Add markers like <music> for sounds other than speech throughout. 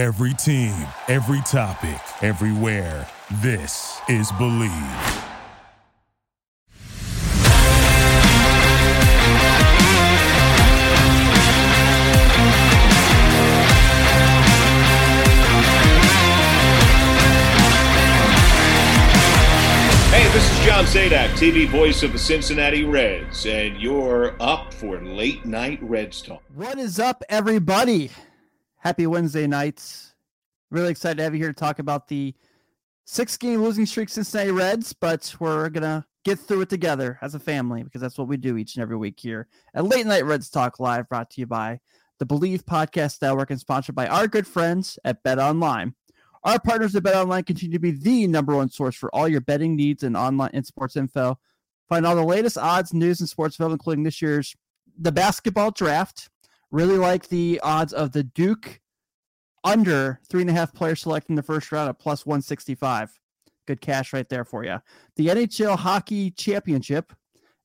Every team, every topic, everywhere. This is Bleav. Hey, this is John Sadak, TV voice of the Cincinnati Reds, and you're up for late night Reds talk. What is up, everybody? Happy Wednesday nights. Really excited to have you here to talk about the six game losing streak Cincinnati Reds, but we're going to get through it together as a family because that's what we do each and every week here at Late Night Reds Talk Live, brought to you by the Bleav Podcast Network and sponsored by our good friends at Bet Online. Our partners at Bet Online continue to be the number one source for all your betting needs and online and sports info. Find all the latest odds, news, and sports info, including this year's the basketball draft. Really like the odds of the Duke under three and a half players selected in the first round at plus 165. Good cash right there for you. The NHL Hockey Championship,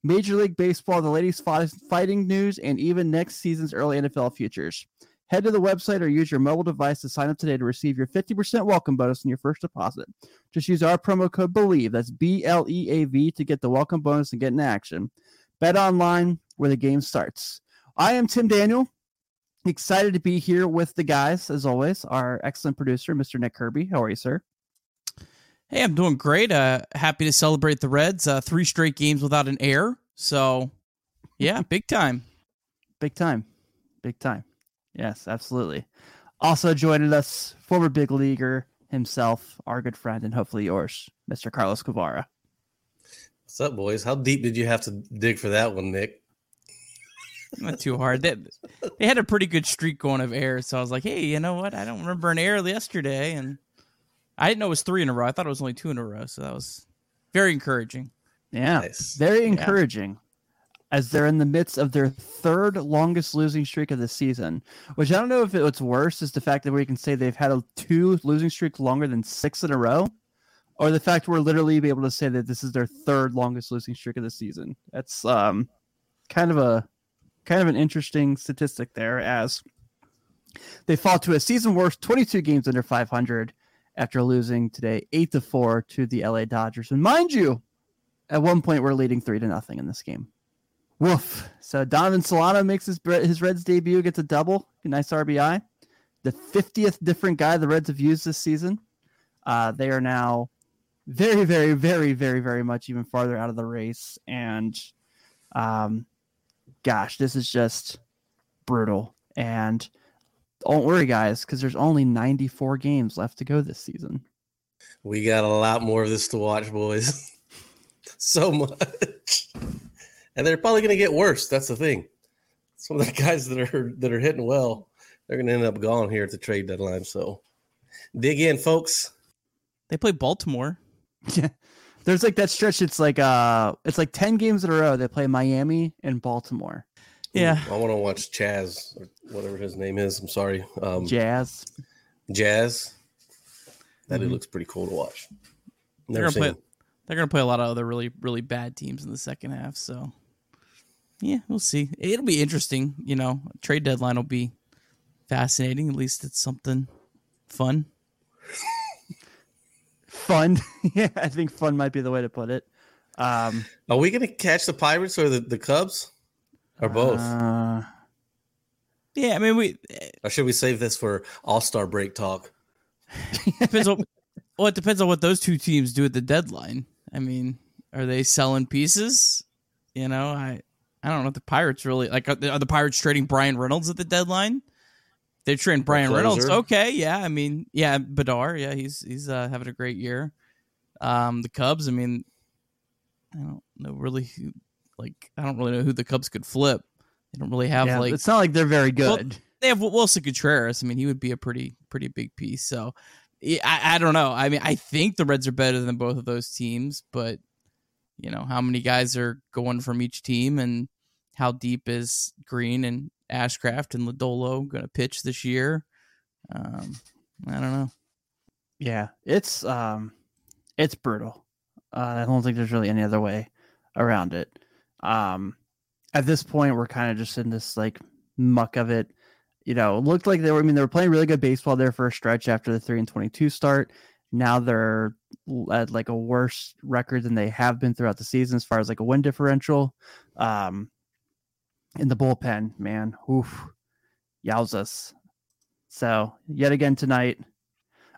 Major League Baseball, the ladies fighting news, and even next season's early NFL futures. Head to the website or use your mobile device to sign up today to receive your 50% welcome bonus on your first deposit. Just use our promo code BLEAV, that's B L E A V, to get the welcome bonus and get in action. Bet online where the game starts. I am Tim Daniel. Excited to be here with the guys, as always. Our excellent producer, Mr. Nick Kirby. How are you, sir? Hey, I'm doing great. Uh, happy to celebrate the Reds. Uh, three straight games without an air. So, yeah, <laughs> big time. Big time. Big time. Yes, absolutely. Also joining us, former big leaguer himself, our good friend, and hopefully yours, Mr. Carlos Guevara. What's up, boys? How deep did you have to dig for that one, Nick? Not too hard. They, they had a pretty good streak going of air, so I was like, hey, you know what? I don't remember an air yesterday, and I didn't know it was three in a row. I thought it was only two in a row, so that was very encouraging. Yeah, nice. very encouraging. Yeah as they're in the midst of their third longest losing streak of the season. Which I don't know if it, what's worse is the fact that we can say they've had a two losing streaks longer than six in a row, or the fact we're literally be able to say that this is their third longest losing streak of the season. That's um, kind of a kind of an interesting statistic there, as they fall to a season worst 22 games under 500 after losing today eight to four to the LA Dodgers. And mind you, at one point we're leading three to nothing in this game. Woof. So Donovan Solano makes his his Reds debut, gets a double, a nice RBI. The 50th different guy the Reds have used this season. Uh, they are now very, very, very, very, very much even farther out of the race. And um, gosh, this is just brutal. And don't worry, guys, because there's only 94 games left to go this season. We got a lot more of this to watch, boys. <laughs> so much and they're probably going to get worse. That's the thing. Some of the <laughs> guys that are that are hitting well, they're going to end up gone here at the trade deadline. So dig in, folks. They play Baltimore. Yeah. <laughs> There's like that stretch. It's like uh, it's like ten games in a row. They play Miami and Baltimore. Yeah, I want to watch Chaz or whatever his name is. I'm sorry, um, Jazz. Jazz. That mm-hmm. looks pretty cool to watch. Never they're gonna play. They're gonna play a lot of other really really bad teams in the second half. So yeah, we'll see. It'll be interesting. You know, trade deadline will be fascinating. At least it's something fun. Fun. <laughs> yeah, I think fun might be the way to put it. Um, Are we going to catch the Pirates or the, the Cubs or both? Uh, yeah, I mean, we. Or should we save this for All Star break talk? <laughs> depends on, well, it depends on what those two teams do at the deadline. I mean, are they selling pieces? You know, I I don't know if the Pirates really like are the, are the Pirates trading Bryan Reynolds at the deadline? They're trading Bryan Reynolds. Okay, yeah. I mean, yeah, Bednar, yeah, he's he's uh, having a great year. Um, the Cubs, I mean, I don't know really who, like I don't really know who the Cubs could flip. They don't really have yeah, like it's not like they're very good. Well, they have Willson Contreras. I mean, he would be a pretty pretty big piece. So I, I don't know. I mean, I think the Reds are better than both of those teams, but you know how many guys are going from each team and how deep is Greene and Ashcraft and Lodolo going to pitch this year? Um, I don't know. Yeah, it's um, it's brutal. Uh, I don't think there's really any other way around it. Um, at this point, we're kind of just in this like muck of it. you know, it looked like they were. I mean, they were playing really good baseball there for a stretch after the three and twenty-two start. Now they're at like a worse record than they have been throughout the season as far as like a win differential. Um, in the bullpen, man, oof, yowzas. So yet again tonight,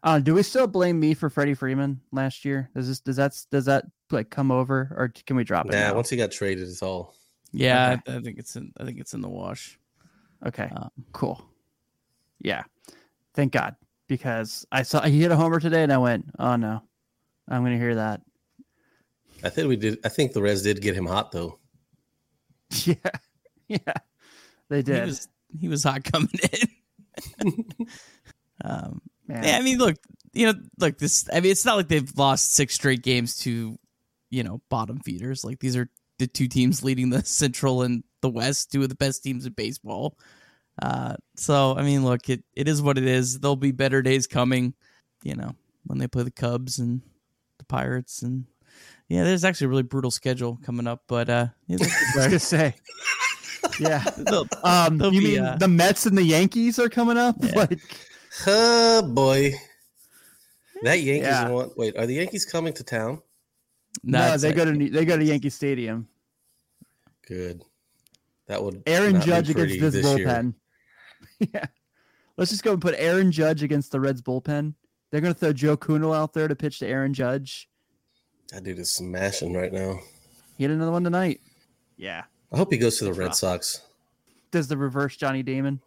uh, do we still blame me for Freddie Freeman last year? Does this does that does that like come over or can we drop it? Yeah, once he got traded, it's all. Yeah, I, I think it's in. I think it's in the wash. Okay, Um, cool. Yeah, thank God because I saw he hit a homer today and I went, oh no, I'm gonna hear that. I think we did. I think the Reds did get him hot though. <laughs> Yeah, <laughs> yeah, they He did. was he was hot coming in. <laughs> um, yeah, I mean, look, you know, look, this. I mean, it's not like they've lost six straight games to, you know, bottom feeders. Like these are the two teams leading the <laughs> Central and the West, two of the best teams in baseball. Uh, so I mean, look, it, it is what it is. There'll be better days coming, you know, when they play the Cubs and the Pirates and yeah, there's actually a really brutal schedule coming up, but uh, yeah, I was gonna say, yeah. <laughs> they'll- Um, They'll you be, mean uh, the Mets and the Yankees are coming up? Yeah. <laughs> Like, Oh boy, that Yankees Yeah. one. Wait, are the Yankees coming to town? no, That's they it. go to they go to Yankee Stadium. Good. That would Aaron not be Judge against pretty this, year. bullpen. <laughs> yeah. Let's just go and put Aaron Judge against the Reds bullpen. They're going to throw Joel Kuhnel out there to pitch to Aaron Judge. That dude is smashing right now. He had another one tonight. Yeah. I hope he goes to the Red. Sox. Does the reverse Johnny Damon?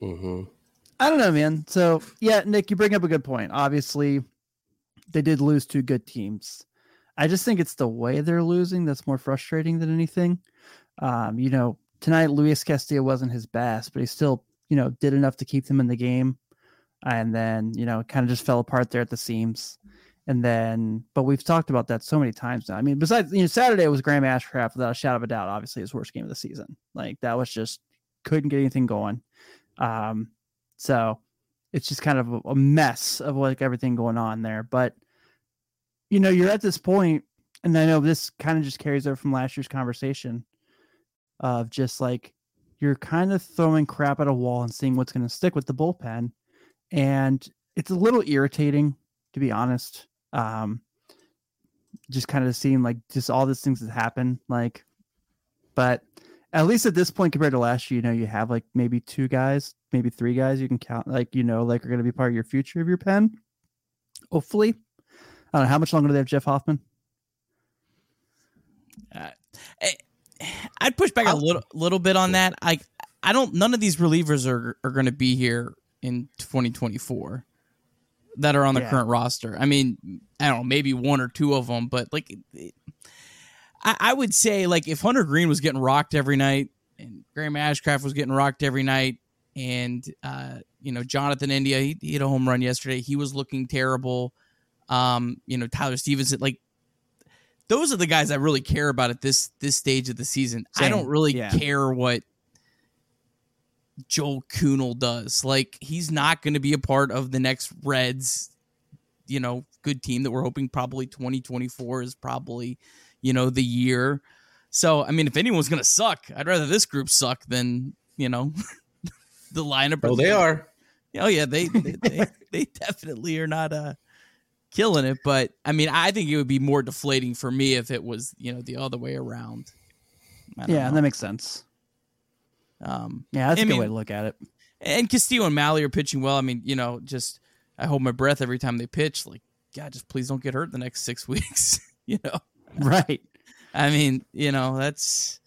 hmm I don't know, man. So, yeah, Nick, you bring up a good point. Obviously, they did lose two good teams. I just think it's the way they're losing that's more frustrating than anything. Um, you know, tonight Luis Castillo wasn't his best, but he still, you know, did enough to keep them in the game. And then, you know, kind of just fell apart there at the seams. And then, but we've talked about that so many times now. I mean, besides, you know, Saturday was Graham Ashcraft without a shadow of a doubt, obviously his worst game of the season. Like that was just couldn't get anything going. Um, so it's just kind of a, a mess of like everything going on there. But you know, you're at this point, and I know this kind of just carries over from last year's conversation of just like you're kind of throwing crap at a wall and seeing what's going to stick with the bullpen, and it's a little irritating to be honest. Um, just kind of seeing like just all these things that happen, like, but at least at this point compared to last year, you know, you have like maybe two guys, maybe three guys you can count, like, you know, like are going to be part of your future of your pen. Hopefully. I don't know. How much longer do they have Jeff Hoffman? Uh, I- I'd push back a little little bit on that. I I don't. None of these relievers are are going to be here in 2024 that are on the Yeah. current roster. I mean, I don't know, maybe one or two of them, but like, I, I would say like if Hunter Greene was getting rocked every night and Graham Ashcraft was getting rocked every night, and uh, you know Jonathan India he, he hit a home run yesterday. He was looking terrible. Um, you know Tyler Stephenson like those are the guys I really care about at this this stage of the season. I don't really Yeah. care what Joel Kuhnel does. Like he's not going to be a part of the next Reds, you know, good team that we're hoping probably 2024 is probably, you know, the year. So, I mean, if anyone's going to suck, I'd rather this group suck than, you know, <laughs> the lineup. or Oh, the- they are. Oh yeah, they they, they, <laughs> they definitely are not uh killing it, but I mean, I think it would be more deflating for me if it was, you know, the other way around. Yeah, know. that makes sense. Um Yeah, that's I a good mean- way to look at it. and Castillo and Mahle are pitching well. I mean, you know, just I hold my breath every time they pitch. Like, God, just please don't get hurt the next six <laughs> weeks. <laughs> you know, Right. I mean, you know, that's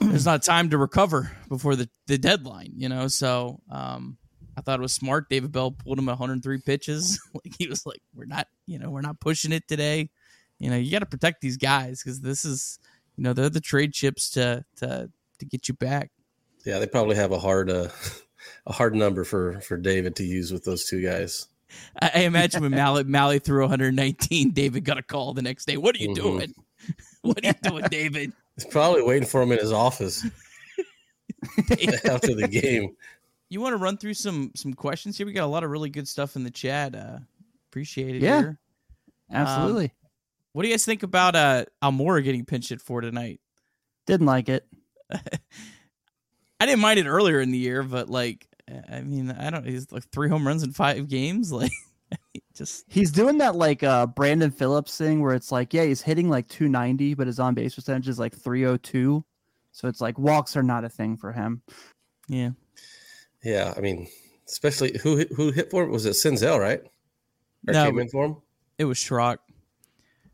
there's not time to recover before the the deadline. You know, so um, I thought it was smart. David Bell pulled him 103 pitches. <laughs> like he was like, we're not, you know, we're not pushing it today. You know, you got to protect these guys because this is, you know, they're the trade chips to to to get you back. Yeah, they probably have a hard uh, <laughs> a hard number for for David to use with those two guys. I, I imagine when Mahle, Mahle threw 119, <laughs> David got a call the next day. What are you Mhm. doing? <laughs> What are you doing, David? He's probably waiting for him in his office after the game. You want to run through some some questions here? We got a lot of really good stuff in the chat. Uh, appreciate it. Yeah. Here. Absolutely. What do you guys think about uh Almora getting pinch hit for tonight? Didn't like it. <laughs> I didn't mind it earlier in the year, but like, I mean, I don't. He's like three home runs in five games. <laughs> Like, <laughs> just He's doing that like uh Brandon Phillips thing where it's like, yeah, he's hitting like 290, but his on base percentage is like 302. So it's like walks are not a thing for him. yeah. Yeah, I mean, especially who hit- who hit for him? Was it Senzel, right? Or No. came in for him? It was Schrock.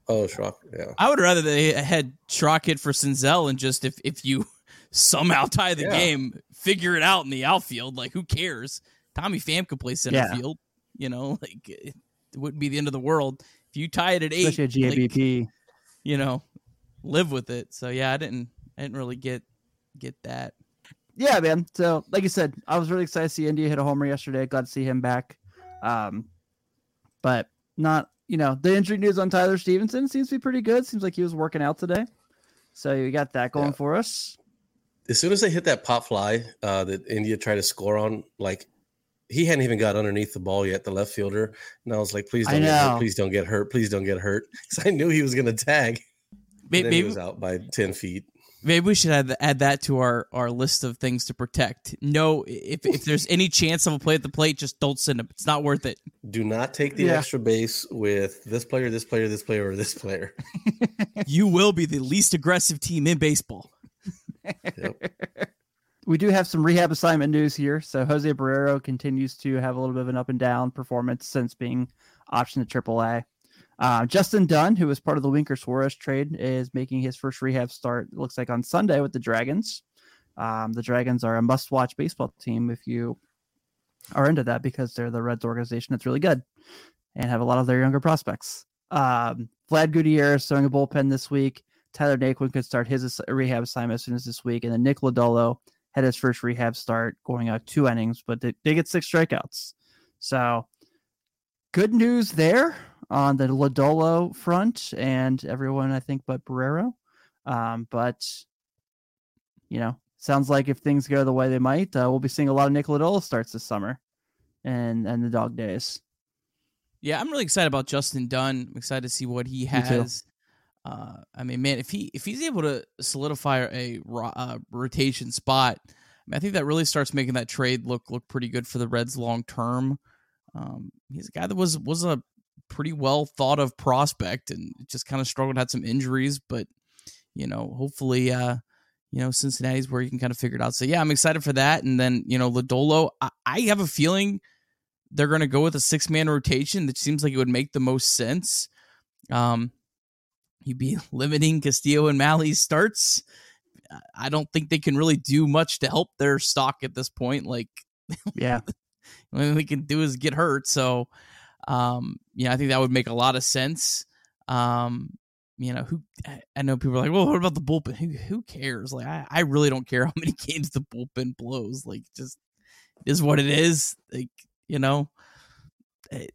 Oh, Schrock. Yeah. I would rather they had Schrock hit for Senzel and just if if you somehow tie the Yeah. game, figure it out in the outfield. Like who cares? Tommy Pham could play center Yeah. field. You know, <laughs> like it wouldn't be the end of the world if you tie it at eight. Especially like, GABP. you know, live with it. So yeah, I didn't I didn't really get get that. yeah, man. So, like you said, I was really excited to see India hit a homer yesterday. Glad to see him back. Um, but not, you know, the injury news on Tyler Stephenson seems to be pretty good. Seems like he was working out today. So you got that going Yeah. for us. As soon as they hit that pop fly uh, that India tried to score on, like he hadn't even got underneath the ball yet, the left fielder. And I was like, please don't get hurt. Please don't get hurt. Please don't get hurt. <laughs> Because I knew he was going to tag. And Maybe he was out by 10 feet. maybe we should add, add that to our, our list of things to protect. No, if if there's any chance of a play at the plate, just don't send him. It's not worth it. Do not take the Yeah. extra base with this player, this player, this player, or this player. <laughs> You will be the least aggressive team in baseball. <laughs> we do have some rehab assignment news here. So Jose Barrero continues to have a little bit of an up and down performance since being optioned to AAA. Uh, Justin Dunn, who was part of the Winker Suarez trade, is making his first rehab start. Looks like on Sunday with the Dragons. Um, the Dragons are a must-watch baseball team if you are into that because they're the Reds organization that's really good and have a lot of their younger prospects. Um, Vlad Gutierrez throwing a bullpen this week. Tyler Naquin could start his rehab assignment as soon as this week, and then Nick Lodolo had his first rehab start, going out two innings, but they, they get six strikeouts. So good news there on the Lodolo front and everyone, I think, but Barrero. Um, but you know, sounds like if things go the way they might, uh, we'll be seeing a lot of Nick Lodolo starts this summer, and and the dog days. Yeah, I'm really excited about Justin Dunn. I'm excited to see what he has. Uh, I mean, man, if he if he's able to solidify a uh, rotation spot, I, mean, I think that really starts making that trade look look pretty good for the Reds long term. Um, he's a guy that was was a pretty well thought of prospect and just kind of struggled, had some injuries, but you know, hopefully, uh, you know, Cincinnati's where you can kind of figure it out. So yeah, I'm excited for that. And then you know, Lodolo, I, I have a feeling they're going to go with a six man rotation that seems like it would make the most sense. Um, you'd be <laughs> limiting Castillo and Mahle's starts. I don't think they can really do much to help their stock at this point. Like, Yeah, <laughs> the only they can do is get hurt. So, um, yeah, I think that would make a lot of sense. Um, you know, who I- know people are like, well, what about the bullpen? Who who cares? Like, I, I really don't care <laughs> how many games the bullpen blows. Like, just it is what it is. Like, you know, eh,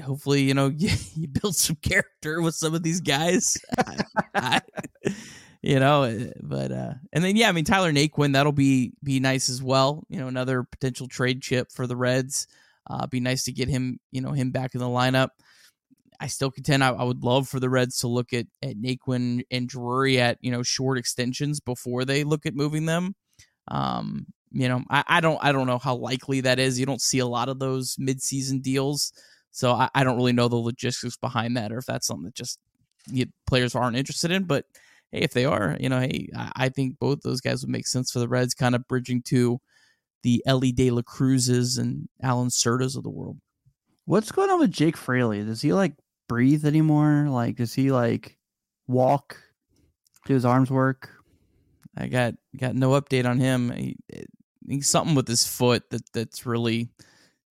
hopefully, you know, <laughs> you, you build some character with some of these guys. I- <laughs> I- you know, eh, but uh, and then yeah, I mean Tyler Naquin, that'll be be nice as well. You know, another potential trade chip for the Reds. Uh, be nice to get him, you know, him back in the lineup. I still contend I, I would love for the Reds to look at at Naquin and Drury at you know short extensions before they look at moving them. Um, you know, I, I don't I don't know how likely that is. You don't see a lot of those midseason deals, so I, I don't really know the logistics behind that, or if that's something that just you, players aren't interested in. But hey, if they are, you know, hey, I, I think both those guys would make sense for the Reds, kind of bridging to the Elly De La Cruzes and Allan Cerdas of the world. what's going on with Jake Fraley? Does he like breathe anymore? Like, does he like walk? Do his arms work? I got got no update on him. He, he's something with his foot that that's really,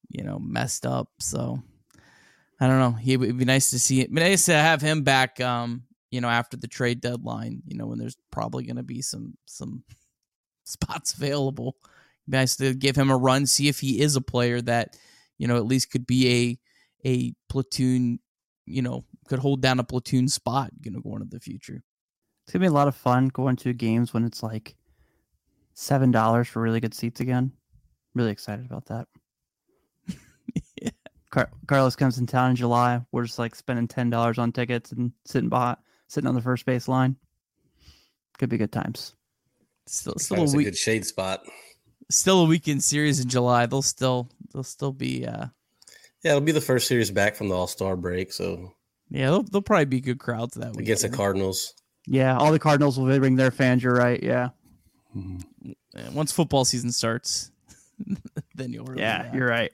you know, messed up. So I don't know. He would be nice to see it. Nice to have him back. Um, you know, after the trade deadline. You know, when there's probably going to be some some <laughs> spots available. Be nice to give him a run, see if he is a player that you know at least could be a a platoon. You know, could hold down a platoon spot. You know, going into the future. It's gonna be a lot of fun going to games when it's like seven dollars for really good seats again. Really excited about that. Yeah. Car- Carlos comes in town in July. We're just like spending ten dollars on tickets and sitting behind, sitting on the first base line. Could be good times. Still, still a a good shade spot. still a weekend series in July. They'll still they'll still be uh Yeah, it'll be the first series back from the All Star break. So yeah they'll, they'll probably be good crowds that week against the Cardinals. Yeah, all the Cardinals will bring their fans. You're right. Yeah. Once football season starts, <laughs> then you'll really, Yeah, you're right.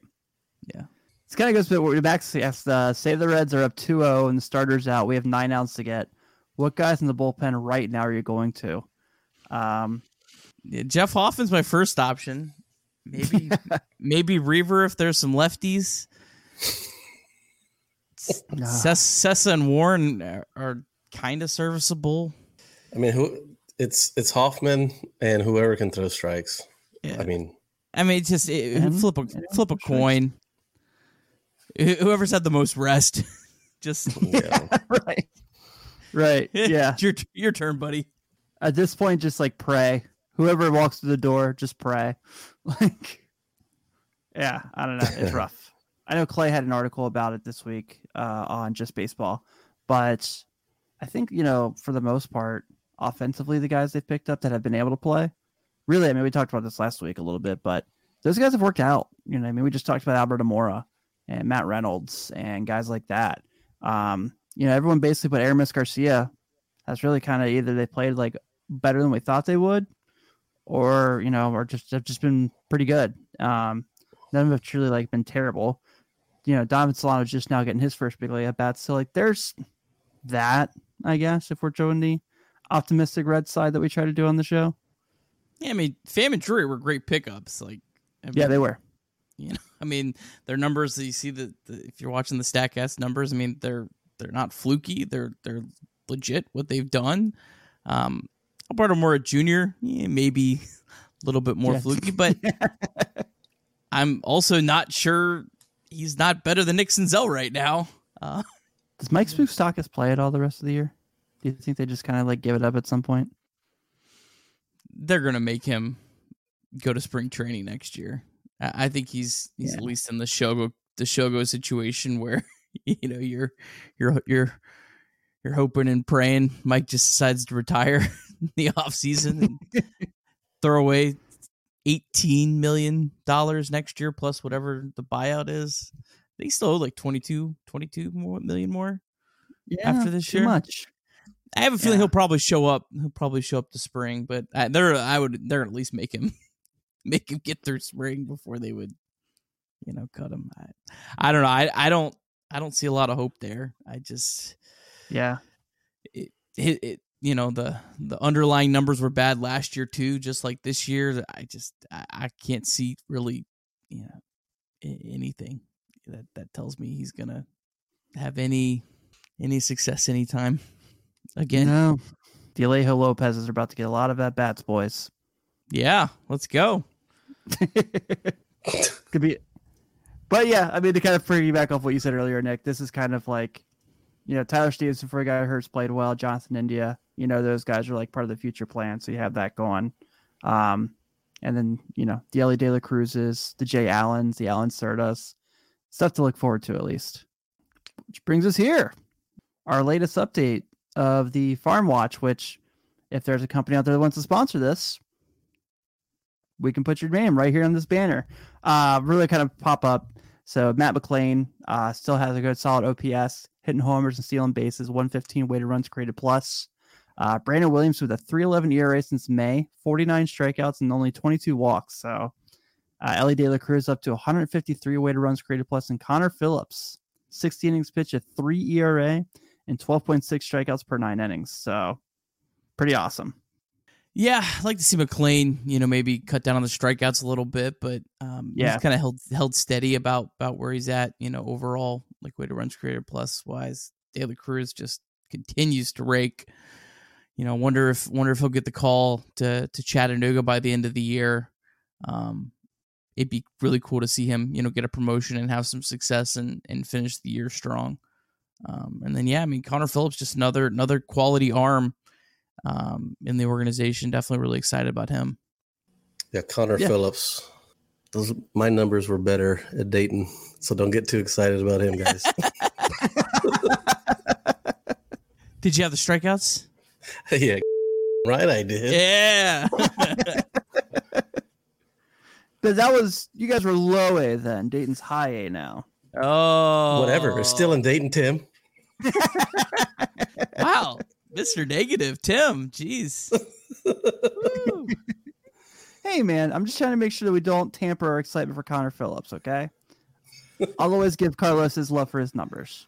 Yeah. It's kind of goes to what we're back to. Yes, uh, say the Reds are up 2 0 and the starters out. We have nine outs to get. What guys in the bullpen right now are you going to? Um, Yeah, Jeff Hoffman's my first option. Maybe <laughs> maybe Reiver if there's some lefties. nah. Cessa and Warren are, are kind of serviceable. I mean, who? It's it's Hoffman and whoever can throw strikes. Yeah. I mean, I mean, just it, And- flip a flip a strikes. coin. Wh- Whoever's had the most rest, <laughs> just <laughs> yeah. <laughs> right. Right. Yeah. it's your your turn, buddy. At this point, just like pray. Whoever walks through the door, just pray. Like, yeah, I don't know. It's rough. I know Clay had an article about it this week uh, on just baseball, but I think you know for the most part, offensively, the guys they've picked up that have been able to play, really. I mean, we talked about this last week a little bit, but those guys have worked out. You know, I mean, we just talked about Albert Almora and Matt Reynolds and guys like that. Um, you know, everyone basically put Aramis Garcia. That's really kind of either they played like better than we thought they would, or you know, or just have just been pretty good. Um, none of them have truly like been terrible. You know, Donovan Solano's just now getting his first big league at bat. So like, there's that, I guess, if we're showing the optimistic red side that we try to do on the show. Yeah, I mean, Pham and Drury were great pickups. Like, I Yeah, they were. You know, I mean, their numbers. You see the, the if you're watching the Statcast numbers. I mean, they're they're not fluky. They're they're legit what they've done. Um, Albert Almora Jr. Yeah, maybe <laughs> a little bit more Yeah. fluky, <laughs> but I'm also not sure he's not better than Nick Senzel right now. Uh, Does Mike Moustakas play it all the rest of the year? Do you think they just kind of like give it up at some point? they're gonna make him go to spring training next year. I, think he's he's Yeah. at least in the Shogo the Shogo situation where <laughs> you know you're you're you're you're hoping and praying Mike just decides to retire <laughs> in the off season and <laughs> throw away eighteen million dollars next year plus whatever the buyout is. They still owe like 22, 22 more million more. Yeah, After this year? much. I have a feeling Yeah. he'll probably show up. He'll probably show up to spring, but I, they're I would they're at least make him make him get through spring before they would, you know, cut him. I, I don't know. I I don't I don't see a lot of hope there. I just Yeah, it, it, it you know the the underlying numbers were bad last year too, just like this year. I just I, I can't see really, you know, anything that that tells me he's gonna have any any success anytime again. no. The Alejo Lopez is about to get a lot of at bats, boys. Yeah, let's go. <laughs> Could be, but yeah, I mean, to kind of piggyback off what you said earlier, Nick, this is kind of like, you know, Tyler Stephenson for a guy hurts played well. Jonathan India, you know, those guys are like part of the future plan, so you have that going. Um, and then you know the Elly De La Cruzes, the Jay Allens, the Allan Cerdas, stuff to look forward to at least. Which brings us here, our latest update of the Farm Watch. Which, if there's a company out there that wants to sponsor this, we can put your name right here on this banner. Uh, really kind of pop up. So Matt McLain uh, still has a good solid OPS, hitting homers and stealing bases, 115 weighted runs created plus. Uh, Brandon Williams with a 311 ERA since May, 49 strikeouts and only 22 walks. So uh, Elly De La Cruz up to 153 weighted runs created plus, and Connor Phillips, 60 innings pitched, a 3 ERA and 12.6 strikeouts per nine innings. So pretty awesome. Yeah, I'd like to see McLain, you know, maybe cut down on the strikeouts a little bit, but um, Yeah. he's kind of held held steady about about where he's at, you know, overall, like way to runs created plus wise. La Cruz just continues to rake. You know, wonder if wonder if he'll get the call to to Chattanooga by the end of the year. Um, it'd be really cool to see him, you know, get a promotion and have some success and and finish the year strong. Um, and then yeah, I mean Connor Phillips just another another quality arm um, in the organization. Definitely really excited about him. Yeah, Connor Yeah. Phillips. Those my numbers were better at Dayton, so don't get too excited about him, guys. <laughs> <laughs> Did you have the strikeouts? <laughs> yeah, right. I did. Yeah. But that was you guys were low A then. Dayton's high A now. Oh, Whatever. It's still in Dayton, Tim. wow, Mister Negative, Tim. Jeez. <laughs> Hey man, I'm just trying to make sure that we don't tamper our excitement for Connor Phillips. Okay. I'll always give Carlos his love for his numbers.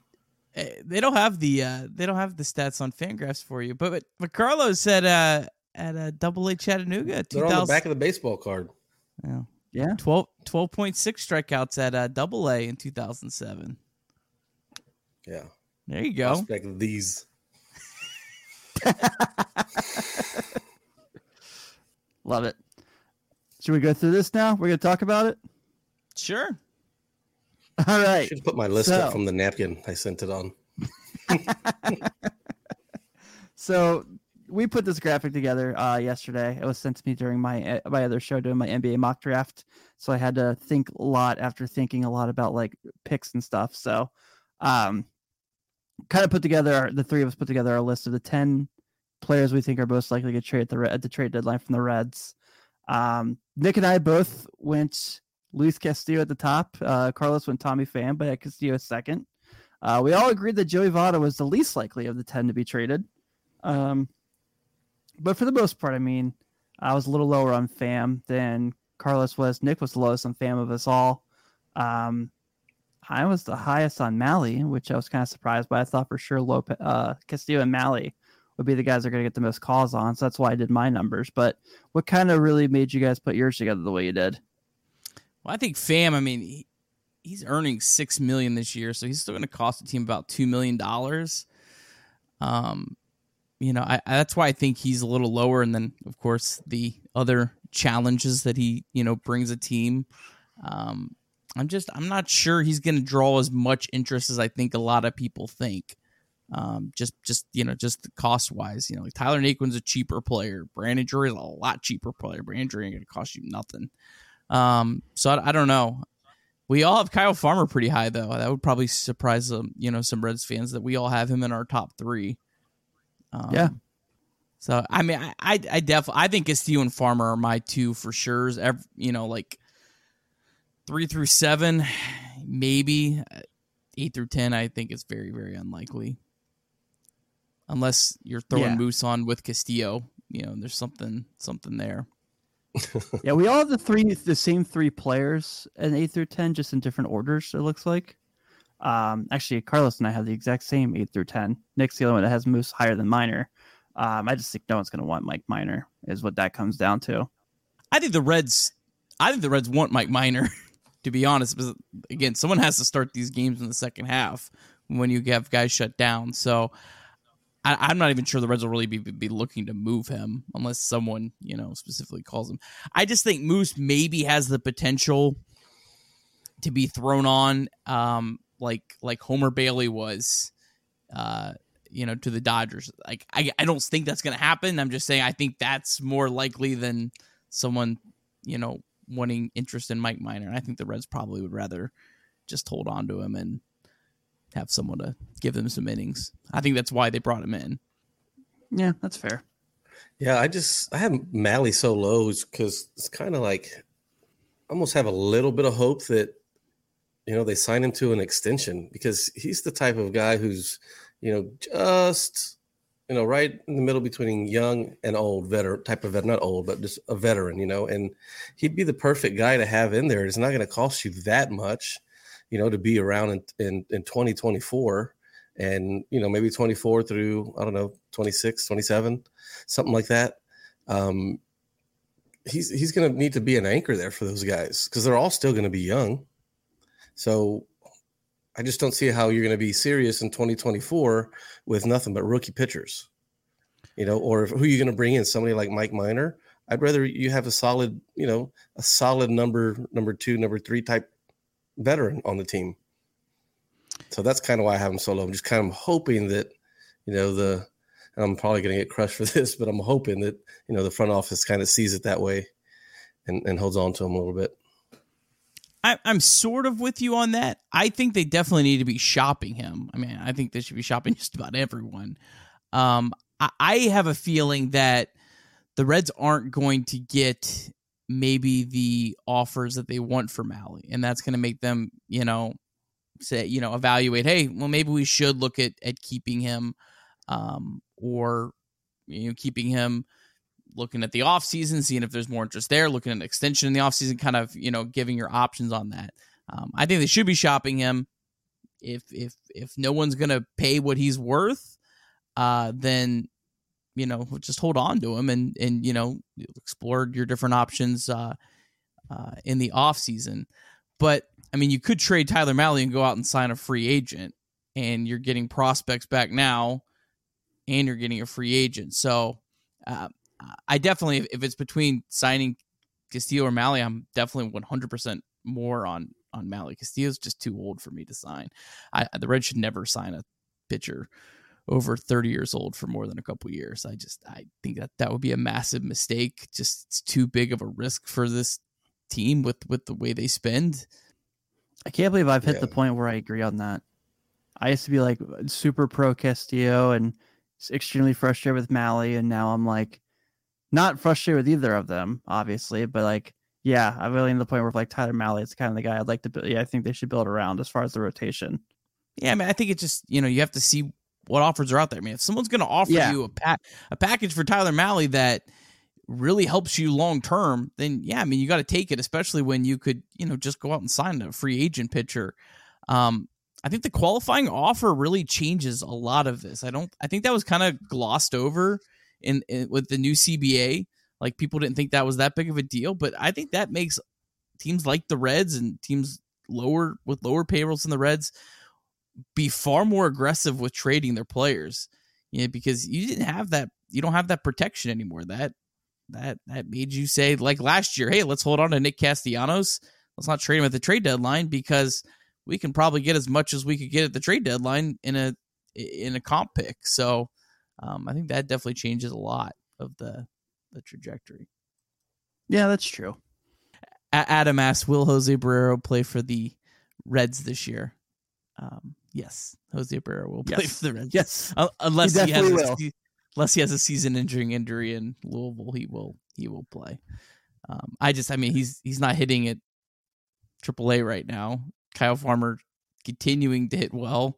Eh, they don't have the uh, they don't have the stats on Fangraphs for you, but but, but Carlos said uh, at a Double A Chattanooga, They're on the back of the baseball card. yeah, Yeah. 12 12.6 strikeouts at uh, Double A in two thousand seven. Yeah. There you go. Prospect of these. <laughs> Love it. Should we go through this now? We're gonna talk about it. Sure. <laughs> All right. I Should put my list So- up from the napkin I sent it on. <laughs> So we put this graphic together uh, yesterday. It was sent to me during my uh, my other show doing my NBA mock draft. So I had to think a lot after thinking a lot about like picks and stuff. So um kind of put together the three of us put together our list of the 10 players we think are most likely to get traded at the, at the trade deadline from the Reds. Um, Nick and I both went Luis Castillo at the top. Uh, Carlos went Tommy Pham, but at Castillo second. Uh, we all agreed that Joey Votto was the least likely of the 10 to be traded. Um, but for the most part, I mean, I was a little lower on Pham than Carlos was. Nick was the lowest on Pham of us all. Um, I was the highest on Mahle, which I was kind of surprised by. I thought for sure Lope, uh, Castillo and Mahle would be the guys that are going to get the most calls on. So that's why I did my numbers. But what kind of really made you guys put yours together the way you did? Well, I think Pham. I mean, he, he's earning six million this year, so he's still going to cost the team about two million dollars. Um, you know, I, that's why I think he's a little lower, and then of course the other challenges that he you know brings a team. Um, I'm just I'm not sure he's going to draw as much interest as I think a lot of people think. Um, just just you know just cost wise, you know, like Tyler Naquin's a cheaper player. Brandon Drury is a lot cheaper player. Brandon Drury ain't going to cost you nothing. Um, so I, I don't know. We all have Kyle Farmer pretty high though. That would probably surprise um, you know some Reds fans that we all have him in our top three. Um, Yeah. So I mean, I I, I definitely I think Castillo and Farmer are my two for sure. Every, you know, like three through seven, maybe eight through ten. I think it's very very unlikely, unless you're throwing Yeah. Moose on with Castillo. You know, there's something something there. <laughs> yeah, we all have the three the same three players in eight through ten, just in different orders. It looks like. Um, actually, Carlos and I have the exact same eight through ten. Nick's the only one that has Moose higher than Minor. Um, I just think no one's going to want Mike Minor, is what that comes down to. I think the Reds. I think the Reds want Mike Minor. <laughs> To be honest, because again, someone has to start these games in the second half when you have guys shut down. So I, I'm not even sure the Reds will really be, be looking to move him unless someone you know specifically calls him. I just think Moose maybe has the potential to be thrown on, um, like like Homer Bailey was. Uh, you know, to the Dodgers. Like, I, I don't think that's going to happen. I'm just saying I think that's more likely than someone, you know, wanting interest in Mike Minor. I think the Reds probably would rather just hold on to him and have someone to give them some innings. I think that's why they brought him in. Yeah, that's fair. Yeah, I just I have Mally so low because it's kind of like I almost have a little bit of hope that you know they sign him to an extension because he's the type of guy who's you know just you know right in the middle between young and old veteran type of veteran, not old but just a veteran, you know, and he'd be the perfect guy to have in there. It's not going to cost you that much, you know, to be around in in, in 2024 and you know maybe 24 through I don't know 26, 27 something like that. Um, he's he's going to need to be an anchor there for those guys because they're all still going to be young. So I just don't see how you're going to be serious in 2024 with nothing but rookie pitchers. You know, or who are you going to bring in? Somebody like Mike Minor. I'd rather you have a solid, you know, a solid number number two, number three type veteran on the team. So that's kind of why I have him so low. I'm just kind of hoping that, you know, the I'm probably going to get crushed <laughs> for this, but I'm hoping that you know the front office kind of sees it that way and, and holds on to him a little bit. I, I'm sort of with you on that. I think they definitely need to be shopping him. I mean, I think they should be shopping <laughs> just about everyone. Um, I, I have a feeling that the Reds aren't going to get maybe the offers that they want for Mahle, and that's going to make them, you know, say, you know, evaluate. Hey, well, maybe we should look at at keeping him, um, or you know, keeping him. Looking at the offseason, seeing if there's more interest there, looking at an extension in the offseason, kind of, you know, giving your options on that. Um, I think they should be shopping him. If if if no one's gonna pay what he's worth, uh, then you know just hold on to him and and you know explore your different options uh, uh, in the off season. But I mean, you could trade Tyler Mahle and go out and sign a free agent, and you're getting prospects back now, and you're getting a free agent. So uh, I definitely, if it's between signing Castillo or Mahle, I'm definitely 100 percent more on on Mahle. Castillo's just too old for me to sign. I, the Reds should never sign a pitcher over 30 years old for more than a couple years. I just I think that that would be a massive mistake. Just it's too big of a risk for this team with with the way they spend. I can't believe I've hit yeah. the point where I agree on that. I used to be like super pro Castillo and extremely frustrated with Mahle, and now I'm like not frustrated with either of them, obviously, but like yeah, I'm really in the point where like Tyler Mahle is kind of the guy I'd like to. Yeah, I think they should build around as far as the rotation. Yeah, I mean, I think it just you know you have to see what offers are out there. I mean, if someone's going to offer yeah. you a pack a package for Tyler Mahle that really helps you long term, then yeah, I mean, you got to take it, especially when you could you know just go out and sign a free agent pitcher. Um, I think the qualifying offer really changes a lot of this. I don't. I think that was kind of glossed over in, in with the new CBA. Like people didn't think that was that big of a deal, but I think that makes teams like the Reds and teams lower with lower payrolls than the Reds be far more aggressive with trading their players. You know, because you didn't have that you don't have that protection anymore. That that that made you say like last year, hey, let's hold on to Nick Castellanos. Let's not trade him at the trade deadline because we can probably get as much as we could get at the trade deadline in a in a comp pick. So um, I think that definitely changes a lot of the the trajectory. Yeah, that's true. A- Adam asks, will Jose Barrero play for the Reds this year? Um, yes, Jose Barrero will play yes. for the Reds. Yes, uh, unless he, he has a, unless he has a season-ending injury in Louisville, he will he will play. Um, I just, I mean, he's he's not hitting at AAA right now. Kyle Farmer continuing to hit well.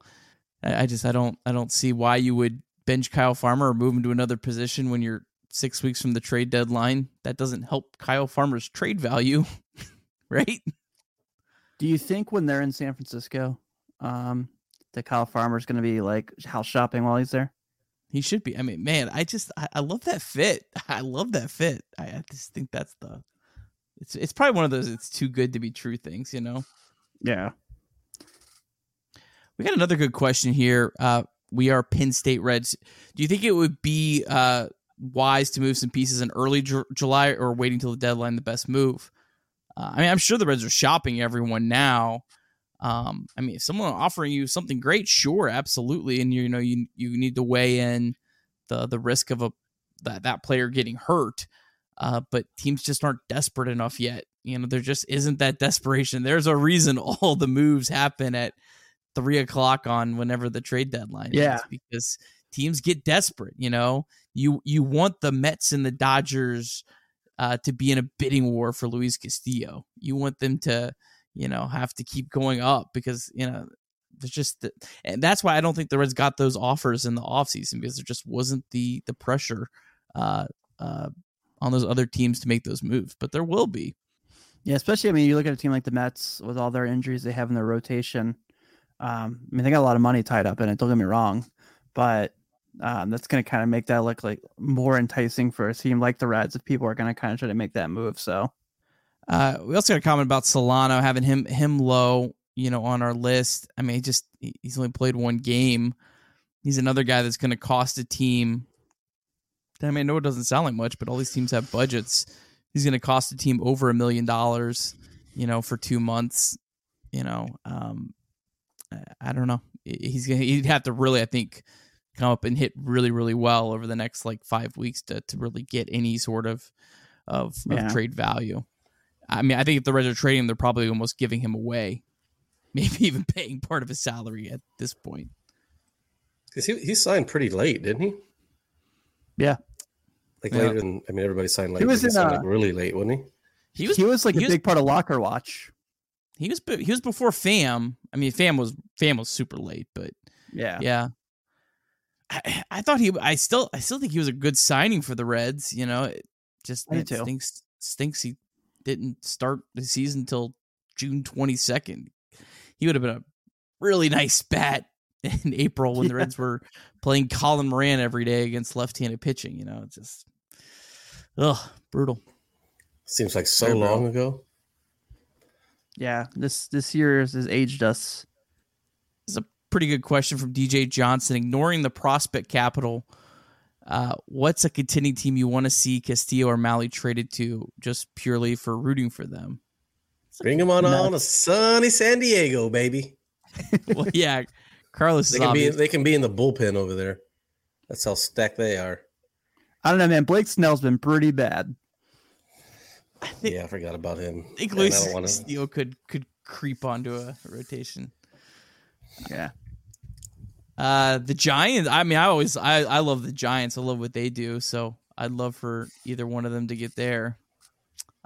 I, I just, I don't, I don't see why you would bench Kyle Farmer or move him to another position when you're six weeks from the trade deadline. That doesn't help Kyle Farmer's trade value, <laughs> right? Do you think when they're in San Francisco, um, that Kyle Farmer's going to be like house shopping while he's there? He should be. I mean, man, I just I, I love that fit. <laughs> I love that fit. I, I, just think that's the. It's it's probably one of those. It's too good to be true things, you know. Yeah. We got another good question here. Uh, we are Penn State Reds. Do you think it would be uh, wise to move some pieces in early Ju- July or waiting till the deadline the best move? Uh, I mean, I'm sure the Reds are shopping everyone now. Um, I mean, if someone offering you something great, sure, absolutely, and you, you know you you need to weigh in the the risk of a that that player getting hurt. Uh, but teams just aren't desperate enough yet. You know, there just isn't that desperation. There's a reason <laughs> all the moves happen at three o'clock on whenever the trade deadline yeah. is because teams get desperate. You know, you you want the Mets and the Dodgers uh, to be in a bidding war for Luis Castillo. You want them to, you know, have to keep going up because you know there's just the, and that's why I don't think the Reds got those offers in the offseason because there just wasn't the the pressure uh, uh, on those other teams to make those moves. But there will be. Yeah, especially I mean, you look at a team like the Mets with all their injuries they have in their rotation. Um, I mean, they got a lot of money tied up in it. Don't get me wrong, but um, that's going to kind of make that look like more enticing for a team like the Reds if people are going to kind of try to make that move. So, uh, we also got a comment about Solano having him him low, you know, on our list. I mean, he just he's only played one game. He's another guy that's going to cost a team. I mean, I know it doesn't sound like much, but all these teams have budgets. He's going to cost a team over a million dollars, you know, for two months. You know, um, I don't know. He's gonna he'd have to really, I think, come up and hit really, really well over the next like five weeks to to really get any sort of of, yeah. of trade value. I mean, I think if the Reds are trading him, they're probably almost giving him away, <laughs> maybe even paying part of his salary at this point. Because he he signed pretty late, didn't he? Yeah, like yeah. later than I mean, everybody signed late. He was in, he uh, like really late, wasn't he? He was he was like he a was- big part of Locker Watch. He was he was before Pham. I mean, Pham was Pham was super late, but Yeah. yeah. I, I thought he. I still. I still think he was a good signing for the Reds. You know, it just I it too. stinks. Stinks he didn't start the season until June twenty second. He would have been a really nice bat <laughs> in April when the Reds were playing Colin Moran every day against left-handed pitching. You know, it's just, ugh, brutal. Seems like so Very long real. ago. Yeah. This this year has has aged us. It's a pretty good question from DJ Johnson. Ignoring the prospect capital, uh, what's a contending team you want to see Castillo or Mahle traded to just purely for rooting for them? Bring them on No. on a sunny San Diego, baby. <laughs> well, yeah, Carlos They is can be obvious. they can be in the bullpen over there. That's how stacked they are. I don't know, man. Blake Snell's been pretty bad. I think, Yeah, I forgot about him. I think And I Luis don't wanna- Castillo could could creep onto a rotation. Yeah. Uh, the Giants. I mean, I always I I love the Giants. I love what they do. So I'd love for either one of them to get there.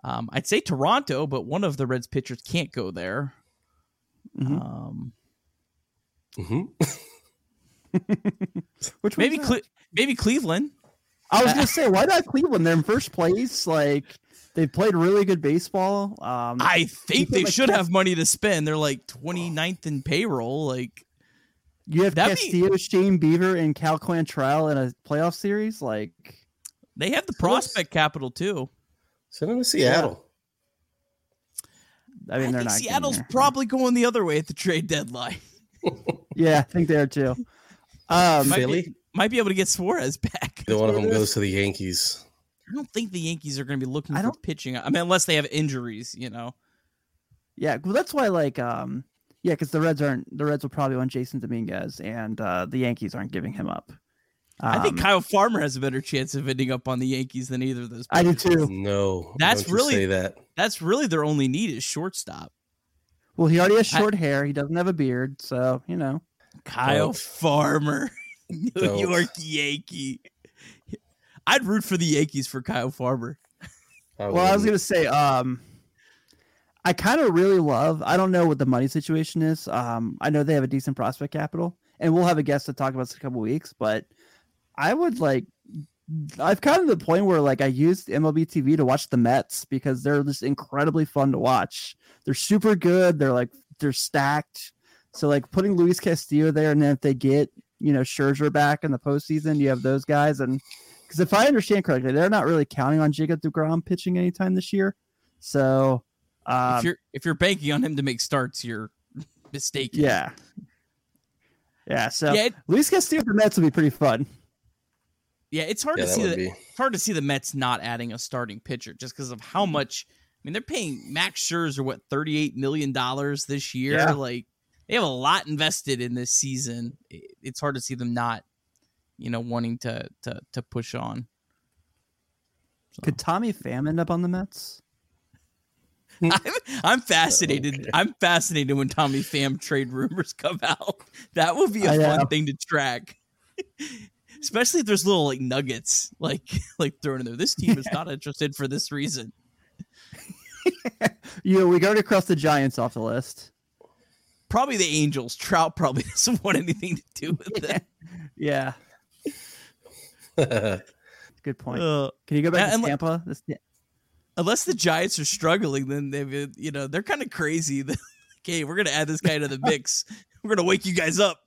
Um, I'd say Toronto, but one of the Reds pitchers can't go there. Mhm. Um, Mhm. <laughs> Which maybe Cle- maybe Cleveland. I was gonna say, why not Cleveland? They're in first place. Like they played really good baseball. Um, I think they like, should Cas- have money to spend. They're like 29th in payroll. Like you have that'd be- Shane Bieber, and Cal Quantrill in a playoff series. Like, they have the So prospect capital too. Send them to Seattle. I mean, they're think not. Seattle's probably going the other way at the trade deadline. <laughs> Yeah, I think they are too. Um, Might Philly? be, might be able to get Suarez back. Either one of them goes to the Yankees. I don't think the Yankees are going to be looking I for don't- pitching. I mean, unless they have injuries, you know. Yeah, well, that's why like um yeah, because the Reds aren't the Reds will probably want Jasson Dominguez, and uh, the Yankees aren't giving him up. I think Um, Kyle Farmer has a better chance of ending up on the Yankees than either of those. I do too. No, That's don't really- say that. That's really their only need is shortstop. Well, he already has I- short hair. He doesn't have a beard, so you know. Kyle Don't. Farmer, <laughs> New York Yankee. I'd root for the Yankees for Kyle Farmer. I Well, I was gonna say, um, I kind of really love. I don't know what the money situation is. Um, I know they have a decent prospect capital, and we'll have a guest to talk about this in a couple weeks. But I would like. I've kind of the point where like I used MLB TV to watch the Mets because they're just incredibly fun to watch. They're super good. They're like they're stacked. So like putting Luis Castillo there, and then if they get you know Scherzer back in the postseason, you have those guys. And because if I understand correctly, they're not really counting on Jacob Degrom pitching anytime this year. So um, if you're if you're banking on him to make starts, you're <laughs> mistaken. yeah, yeah. So yeah, it- Luis Castillo for Mets would be pretty fun. yeah. It's hard Yeah, to see the be. hard to see the Mets not adding a starting pitcher just because of how much. I mean, they're paying Max Scherzer what thirty eight million dollars this year. Yeah. Like they have a lot invested in this season. It- It's hard to see them not, you know, wanting to to to push on. Could Tommy Pham end up on the Mets? <laughs> I'm, I'm fascinated. Okay. I'm fascinated when Tommy Pham trade rumors come out. That would be a I fun know. thing to track. Especially if there's little like nuggets like <laughs> like thrown in there. This team is not interested for this reason. <laughs> You know, we got to cross the Giants off the list. Probably the Angels. Trout probably doesn't want anything to do with it. Yeah, <laughs> good point. Uh, Can you go back yeah, to and like- Tampa? This, unless the Giants are struggling, then they've you know they're kind of crazy. They're <laughs> like, we're gonna add this guy to the <laughs> mix. We're gonna wake you guys up.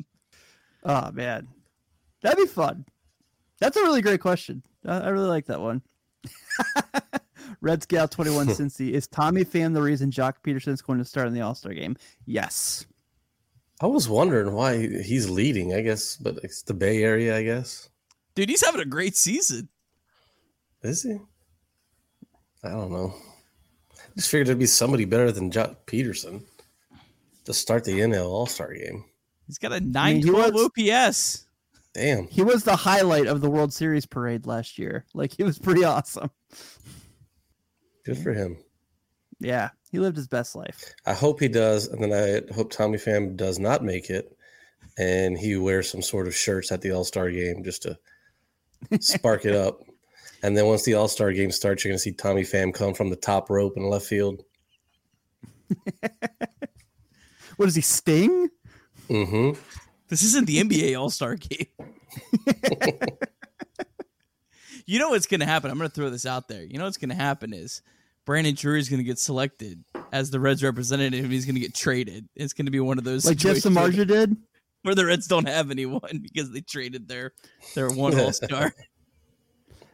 oh man, that'd be fun. That's a really great question. I, I really like that one. Red Scout 21 Cincy. Is Tommy Pham the reason Joc Pederson's going to start in the All Star game? Yes. I was wondering why he's leading. I guess, but it's the Bay Area. I guess Dude, he's having a great season. is he? I don't know. Just figured there'd be somebody better than Joc Pederson to start the NL All Star game. He's got a mean, he 912 was- OPS. Damn. He was the highlight of the World Series parade last year. Like he was pretty awesome. Good for him. Yeah, he lived his best life. I hope he does, and then I hope Tommy Pham does not make it, and he wears some sort of shirts at the All Star game just to spark it up. And then once the All Star game starts, you're going to see Tommy Pham come from the top rope in left field. <laughs> What is he Sting? Mm-hmm. This isn't the NBA All Star game. <laughs> you know what's going to happen? I'm going to throw this out there. You know what's going to happen is Brandon Drury is going to get selected as the Reds representative. and He's going to get traded. It's going to be one of those Like Jeff situations Samardzija did? Where the Reds don't have anyone <laughs> because they traded their their one All Star. <laughs>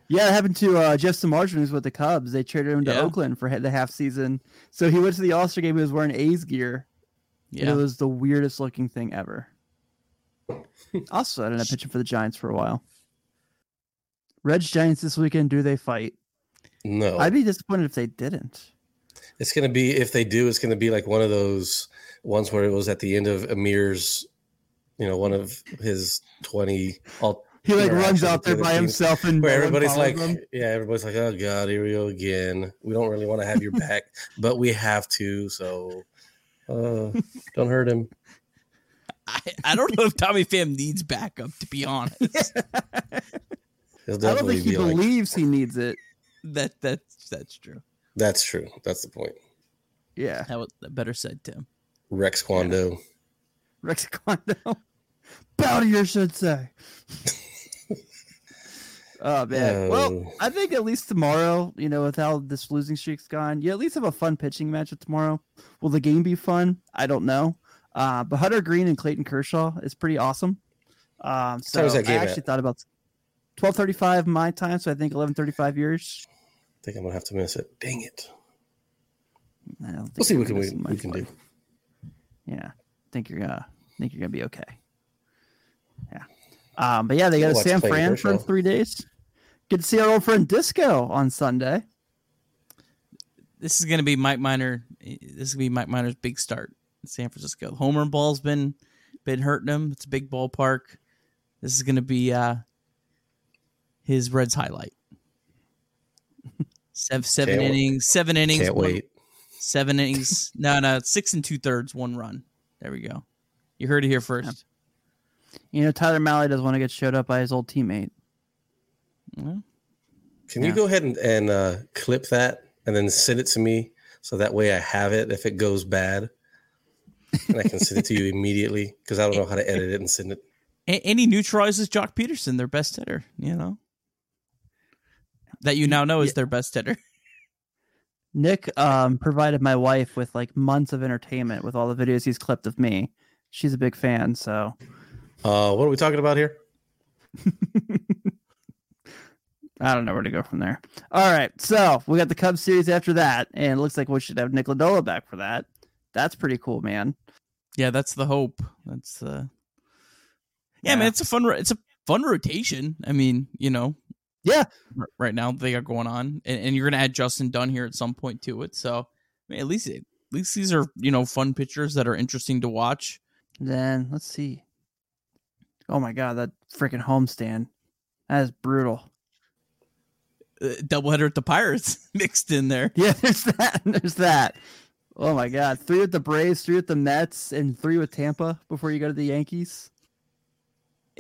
Yeah, it happened to uh, Jeff Samardzija when he was with the Cubs. They traded him to Yeah. Oakland for the half season. So he went to the All Star game. He was wearing A's gear. and Yeah, It was the weirdest looking thing ever. <laughs> also, I ended up pitching for the Giants for a while. Reds Giants this weekend. Do they fight? No, I'd be disappointed if they didn't. it's going to be if they do, it's going to be like one of those ones where it was at the end of Amir's, you know, one of his twenty all. He like runs out there the by other himself and Where everybody's like, him. yeah, everybody's like, oh god, here we go again. We don't really want to have your <laughs> back, but we have to. So, uh, don't hurt him. I, I don't know if Tommy Pham needs backup. To be honest, <laughs> He'll I don't think he be like, believes he needs it. that that's that's true. that's true. That's the point. Yeah, That was better said, Tim. Rex Kwando. Rex Kondo. Bow to should say. <laughs> oh man. Well, Oh. I think at least tomorrow, you know, with how this losing streak's gone, you at least have a fun pitching matchup tomorrow. Will the game be fun? I don't know. Uh, but Hunter Greene and Clayton Kershaw is pretty awesome. Um, so time is that game I actually at? thought about twelve thirty-five my time, so I think eleven thirty-five yours. I think I'm gonna have to miss it. Dang it. I don't We'll see what can we, missing we can do. Yeah, think you're gonna think you're gonna be okay. Yeah, um, but yeah, they got We'll a San Fran for Kershaw. three days. Get to see our old friend Disco on Sunday. This is gonna be Mike Minor. This is gonna be Mike Minor's big start in San Francisco. Homer ball's been been hurting him. It's a big ballpark. This is gonna be uh his Reds highlight. <laughs> Seven, seven innings, seven innings, Can't one- wait. seven innings. no, no, six and two thirds, one run. There we go. You heard it here first. You know, Tyler Mahle doesn't want to get showed up by his old teammate. Well, Can Yeah. you go ahead and, and uh, clip that and then send it to me so that way I have it if it goes bad and I can send it to you <laughs> immediately because I don't know how to edit it and send it. A- and he neutralizes Joc Pederson, their best hitter. You know that you now know is Yeah. their best hitter. <laughs> Nick um, provided my wife with like months of entertainment with all the videos he's clipped of me. She's a big fan, so Uh, what are we talking about here? <laughs> I don't know where to go from there. All right, so we got the Cubs series after that, and it looks like we should have Nick Lodolo back for that. That's pretty cool, man. Yeah, that's the hope. That's uh yeah, Yeah. man, it's a fun. ro- It's a fun rotation. I mean, you know, Yeah. r- right now they are going on, and, and you're gonna add Justin Dunn here at some point to it. So, I mean, at least at least these are you know fun pitchers that are interesting to watch. Then let's see. Oh my god, that freaking homestand. That is brutal. Uh, doubleheader at the Pirates <laughs> mixed in there. Yeah, <laughs> there's that. There's that. Oh my god. Three with the Braves, three with the Mets, and three with Tampa before you go to the Yankees. <laughs>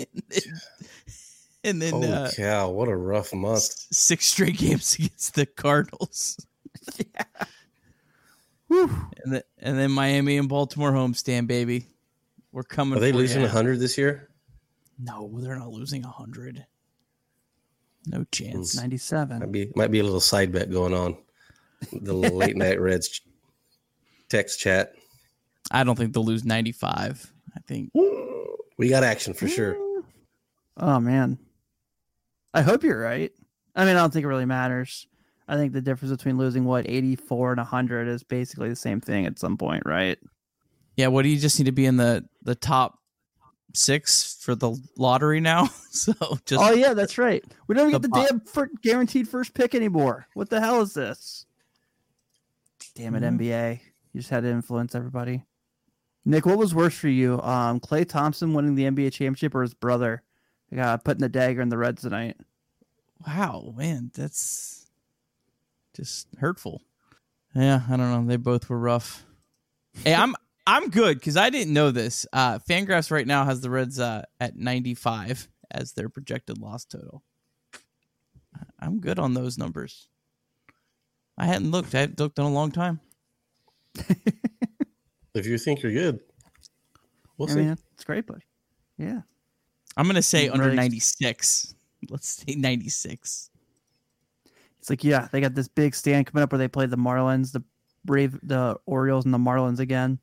and then Holy uh, cow, what a rough month. six straight games against the Cardinals. Whew. And then, and then Miami and Baltimore homestand, baby. We're coming. Are they for losing ya. 100 this year? No, they're not losing hundred. No chance. Hmm. 97. Might be, might be a little side bet going on. The late night <laughs> Reds text chat. I don't think they'll lose ninety-five. I think <gasps> We got action for sure. <gasps> Oh man. I hope you're right. I mean, I don't think it really matters. I think the difference between losing what 84 and 100 is basically the same thing at some point, right? Yeah, what do you just need to be in the the top six for the lottery now? <laughs> so just oh yeah, that's right. We don't the get the bo- damn fir- guaranteed first pick anymore. What the hell is this? Damn it, Mhm. NBA! You just had to influence everybody. Nick, what was worse for you? Um, Klay Thompson winning the NBA championship or his brother got putting the dagger in the Reds tonight? wow, man, that's just hurtful. Yeah, I don't know. They both were rough. Hey, I'm I'm good because I didn't know this. Uh Fangraphs right now has the Reds uh, at 95 as their projected loss total. I'm good on those numbers. I hadn't looked. I hadn't looked in a long time. <laughs> If you think you're good, we'll I see. mean, it's great, buddy. Yeah. I'm gonna say I'm under really- 96. Let's say 96. It's like, yeah, they got this big stand coming up where they play the Marlins, the Brave, the Orioles, and the Marlins again.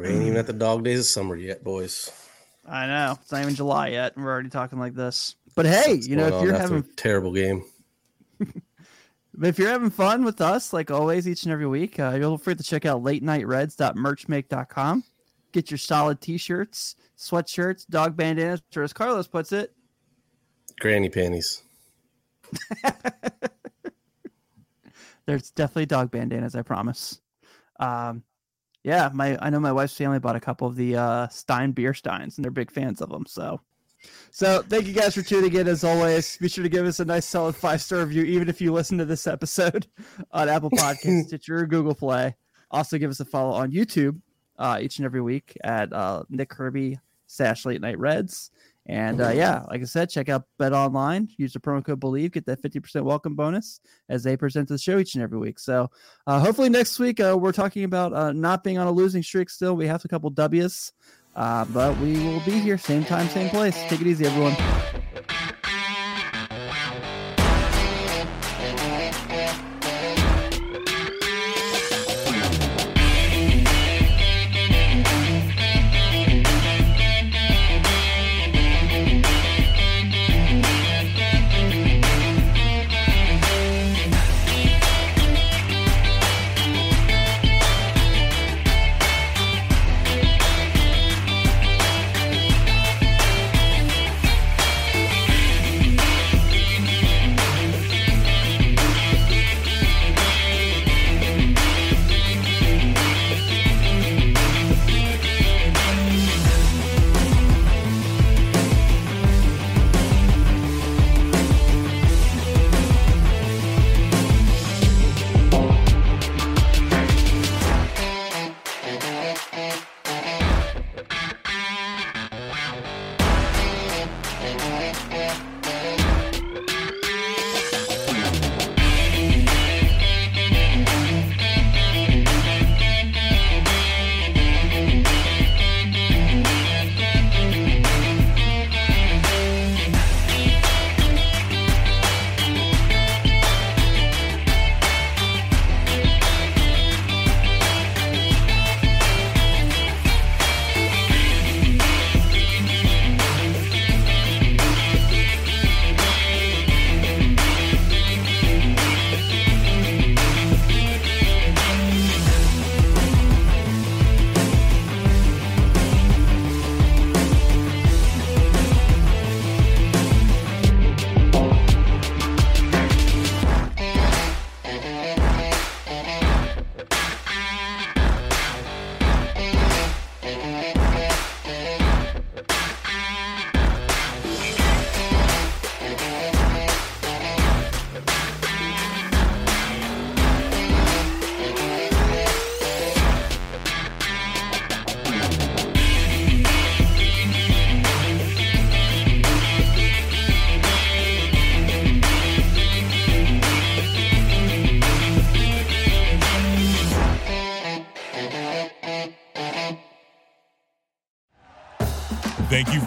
We ain't even at the dog days of summer yet, boys. I know it's not even July yet, and we're already talking like this. But hey, What's you know, if you're having a terrible game, <laughs> but if you're having fun with us, like always, each and every week, uh, you'll free to check out late night reds.merchmake.com. Get your solid t-shirts, sweatshirts, dog bandanas, or as Carlos puts it, granny panties. <laughs> There's definitely dog bandanas, I promise. Um, yeah, my I know my wife's family bought a couple of the uh, Stein beer steins, and they're big fans of them. So, so thank you guys for tuning in. As always, be sure to give us a nice solid five star review, even if you listen to this episode <laughs> on Apple Podcasts, <laughs> Stitcher, or Google Play. Also, give us a follow on YouTube uh, each and every week at uh, Nick Kirby slash Late Night Reds. And uh, yeah, like I said, check out BetOnline. Use the promo code Bleav, get that fifty percent welcome bonus as they present the show each and every week. So uh, hopefully next week uh, we're talking about uh, not being on a losing streak. Still, we have a couple W's, uh, but we will be here same time, same place. Take it easy, everyone.